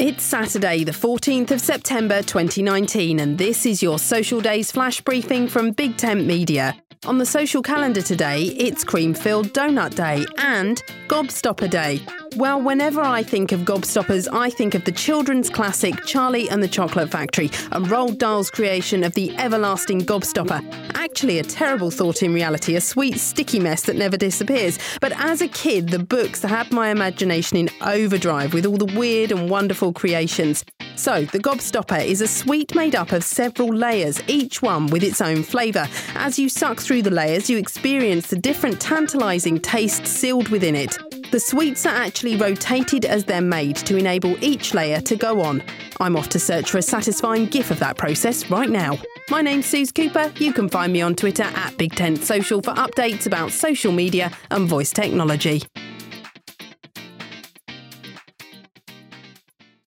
It's Saturday, the 14th of September 2019, and this is your Social Days flash briefing from Big Tent Media. On the social calendar today, it's Cream Filled Donut Day and Gobstopper Day. Well, whenever I think of gobstoppers, I think of the children's classic Charlie and the Chocolate Factory and Roald Dahl's creation of the everlasting gobstopper. Actually, a terrible thought in reality, a sweet, sticky mess that never disappears. But as a kid, the books had my imagination in overdrive with all the weird and wonderful creations. So, the gobstopper is a sweet made up of several layers, each one with its own flavour. As you suck through the layers, you experience the different tantalising tastes sealed within it. The sweets are actually rotated as they're made to enable each layer to go on. I'm off to search for a satisfying GIF of that process right now. My name's Suze Cooper. You can find me on Twitter at Big Tent Social for updates about social media and voice technology.